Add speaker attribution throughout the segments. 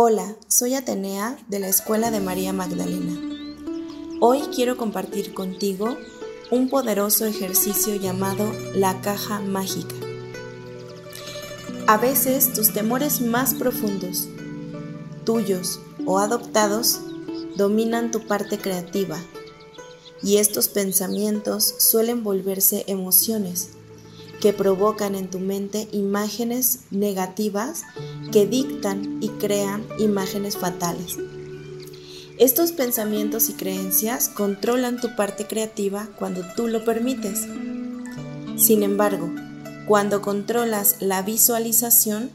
Speaker 1: Hola, soy Atenea de la Escuela de María Magdalena. Hoy quiero compartir contigo un poderoso ejercicio llamado la caja mágica. A veces tus temores más profundos, tuyos o adoptados, dominan tu parte creativa y estos pensamientos suelen volverse emociones que provocan en tu mente imágenes negativas que dictan y crean imágenes fatales. Estos pensamientos y creencias controlan tu parte creativa cuando tú lo permites. Sin embargo, cuando controlas la visualización,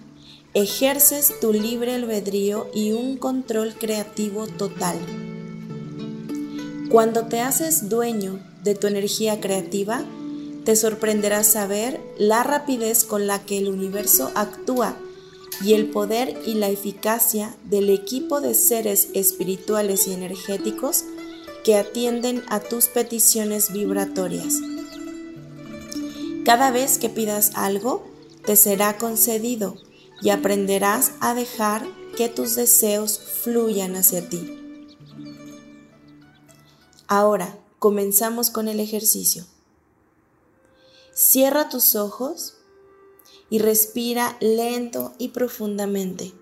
Speaker 1: ejerces tu libre albedrío y un control creativo total. Cuando te haces dueño de tu energía creativa, te sorprenderá saber la rapidez con la que el universo actúa y el poder y la eficacia del equipo de seres espirituales y energéticos que atienden a tus peticiones vibratorias. Cada vez que pidas algo, te será concedido y aprenderás a dejar que tus deseos fluyan hacia ti. Ahora, comenzamos con el ejercicio. Cierra tus ojos y respira lento y profundamente.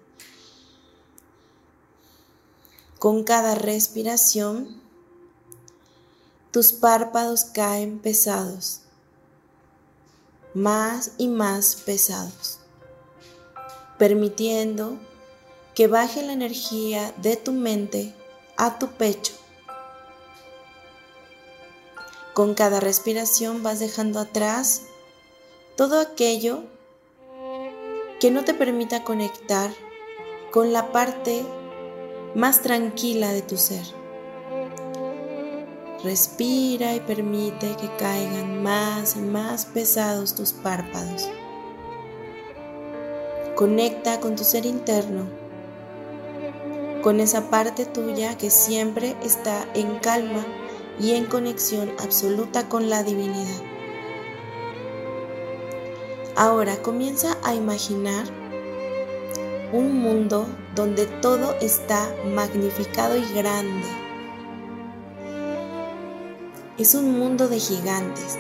Speaker 1: Con cada respiración, tus párpados caen pesados, más y más pesados, permitiendo que baje la energía de tu mente a tu pecho con cada respiración vas dejando atrás todo aquello que no te permita conectar con la parte más tranquila de tu ser. Respira y permite que caigan más y más pesados tus párpados. Conecta con tu ser interno, con esa parte tuya que siempre está en calma y en conexión absoluta con la divinidad. Ahora comienza a imaginar un mundo donde todo está magnificado y grande. Es un mundo de gigantes.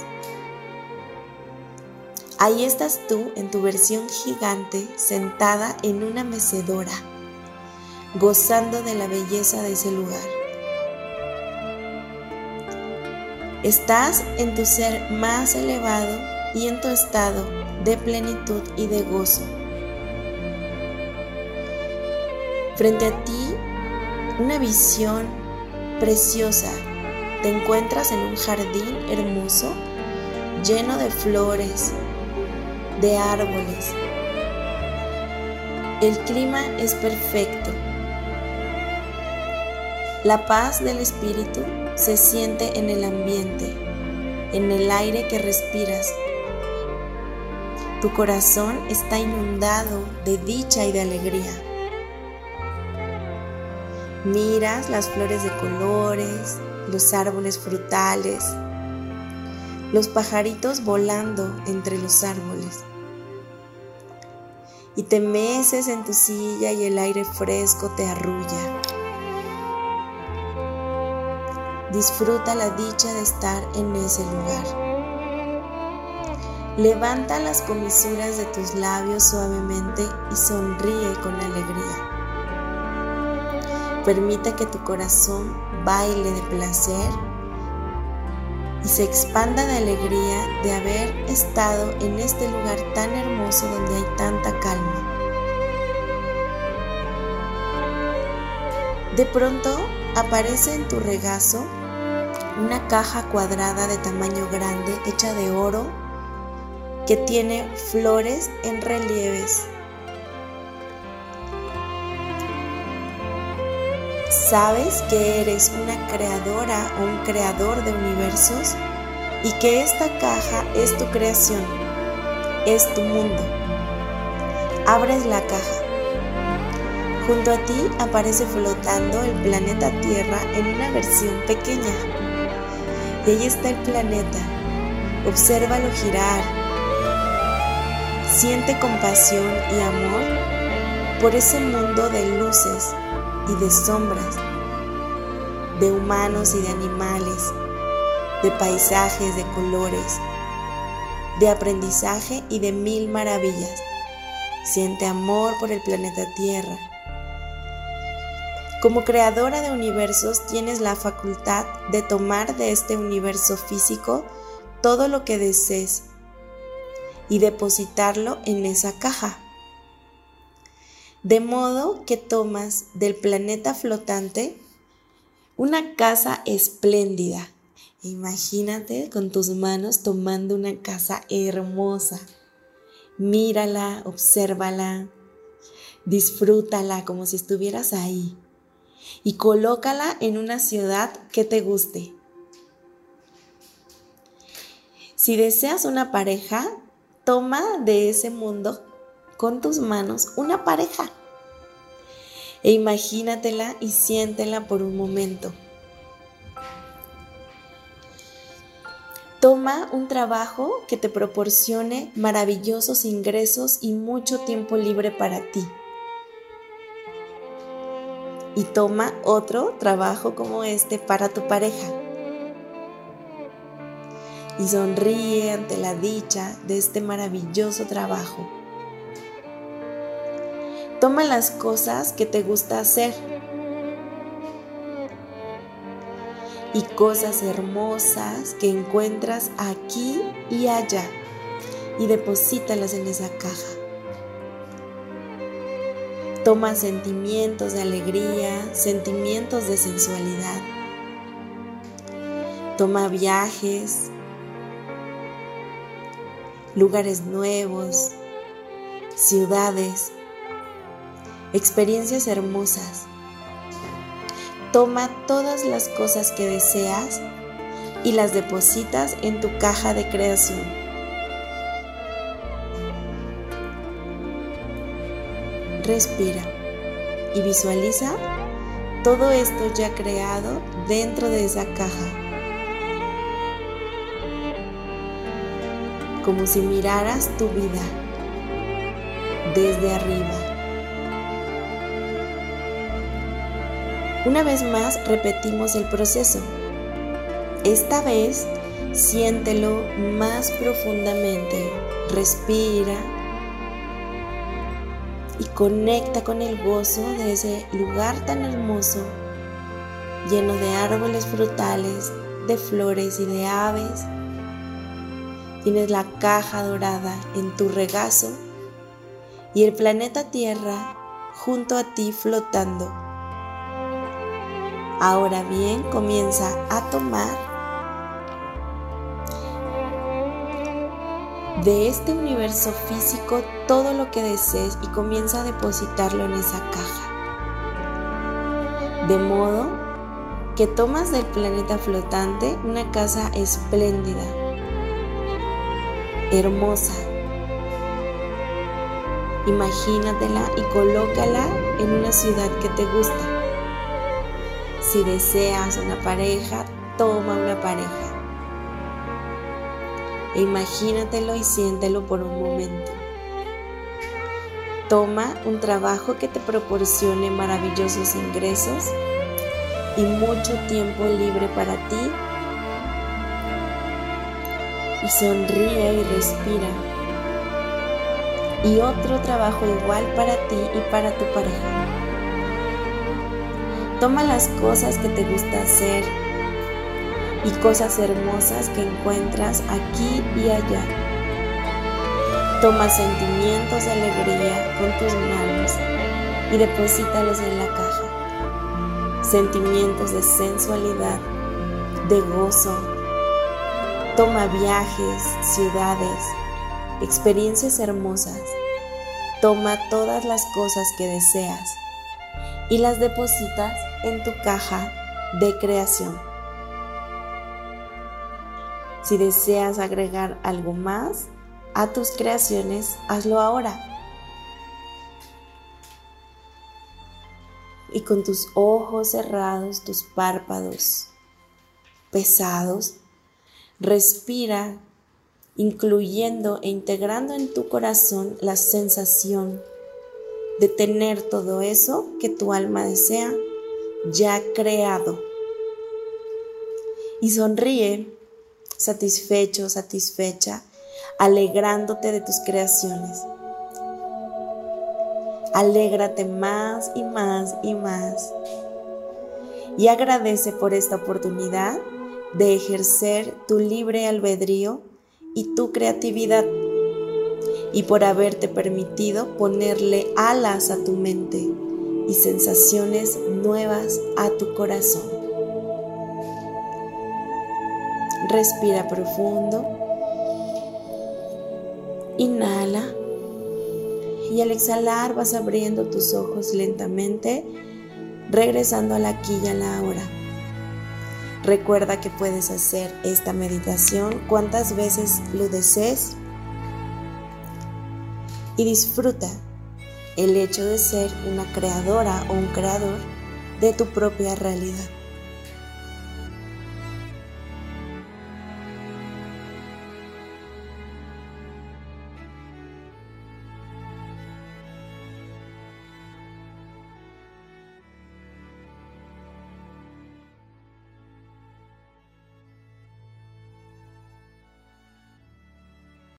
Speaker 1: Ahí estás tú en tu versión gigante sentada en una mecedora, gozando de la belleza de ese lugar. Estás en tu ser más elevado y en tu estado de plenitud y de gozo. Frente a ti, una visión preciosa. Te encuentras en un jardín hermoso, lleno de flores, de árboles. El clima es perfecto. La paz del espíritu se siente en el ambiente, en el aire que respiras. Tu corazón está inundado de dicha y de alegría. Miras las flores de colores, los árboles frutales, los pajaritos volando entre los árboles. Y te meces en tu silla y el aire fresco te arrulla. Disfruta la dicha de estar en ese lugar. Levanta las comisuras de tus labios suavemente y sonríe con alegría. Permite que tu corazón baile de placer y se expanda de alegría de haber estado en este lugar tan hermoso donde hay tanta calma. De pronto aparece en tu regazo una caja cuadrada de tamaño grande hecha de oro que tiene flores en relieves. Sabes que eres una creadora o un creador de universos y que esta caja es tu creación, es tu mundo. Abres la caja. Junto a ti aparece flotando el planeta Tierra en una versión pequeña. Y ahí está el planeta. Obsérvalo girar. Siente compasión y amor por ese mundo de luces y de sombras, de humanos y de animales, de paisajes, de colores, de aprendizaje y de mil maravillas. Siente amor por el planeta Tierra. Como creadora de universos tienes la facultad de tomar de este universo físico todo lo que desees y depositarlo en esa caja. De modo que tomas del planeta flotante una casa espléndida. Imagínate con tus manos tomando una casa hermosa. Mírala, obsérvala, disfrútala como si estuvieras ahí y colócala en una ciudad que te guste. Si deseas una pareja, toma de ese mundo con tus manos una pareja e imagínatela y siéntela por un momento. Toma un trabajo que te proporcione maravillosos ingresos y mucho tiempo libre para ti. Y toma otro trabajo como este para tu pareja y sonríe ante la dicha de este maravilloso trabajo. Toma las cosas que te gusta hacer y cosas hermosas que encuentras aquí y allá y deposítalas en esa caja. Toma sentimientos de alegría, sentimientos de sensualidad. Toma viajes, lugares nuevos, ciudades, experiencias hermosas. Toma todas las cosas que deseas y las depositas en tu caja de creación. Respira y visualiza todo esto ya creado dentro de esa caja. como si miraras tu vida desde arriba. Una vez más repetimos el proceso. Esta vez siéntelo más profundamente. Respira y conecta con el gozo de ese lugar tan hermoso, lleno de árboles frutales, de flores y de aves Tienes la caja dorada en tu regazo y el planeta Tierra junto a ti flotando. Ahora bien, comienza a tomar de este universo físico todo lo que desees y comienza a depositarlo en esa caja. De modo que tomas del planeta flotante una casa espléndida hermosa. Imagínatela y colócala en una ciudad que te gusta. Si deseas una pareja, toma una pareja. E imagínatelo y siéntelo por un momento. Toma un trabajo que te proporcione maravillosos ingresos y mucho tiempo libre para ti y sonríe y respira. Y otro trabajo igual para ti y para tu pareja. Toma las cosas que te gusta hacer y cosas hermosas que encuentras aquí y allá. Toma sentimientos de alegría con tus manos y deposítalos en la caja. Sentimientos de sensualidad, de gozo, Toma viajes, ciudades, experiencias hermosas. Toma todas las cosas que deseas y las depositas en tu caja de creación. Si deseas agregar algo más a tus creaciones, hazlo ahora. Y con tus ojos cerrados, tus párpados pesados, Respira, incluyendo e integrando en tu corazón la sensación de tener todo eso que tu alma desea ya creado. Y sonríe, satisfecho, satisfecha, alegrándote de tus creaciones. Alégrate más y más y más. Y agradece por esta oportunidad de ejercer tu libre albedrío y tu creatividad y por haberte permitido ponerle alas a tu mente y sensaciones nuevas a tu corazón. Respira profundo. Inhala. Y al exhalar vas abriendo tus ojos lentamente, regresando al aquí y a la hora. Recuerda que puedes hacer esta meditación cuantas veces lo desees y disfruta el hecho de ser una creadora o un creador de tu propia realidad.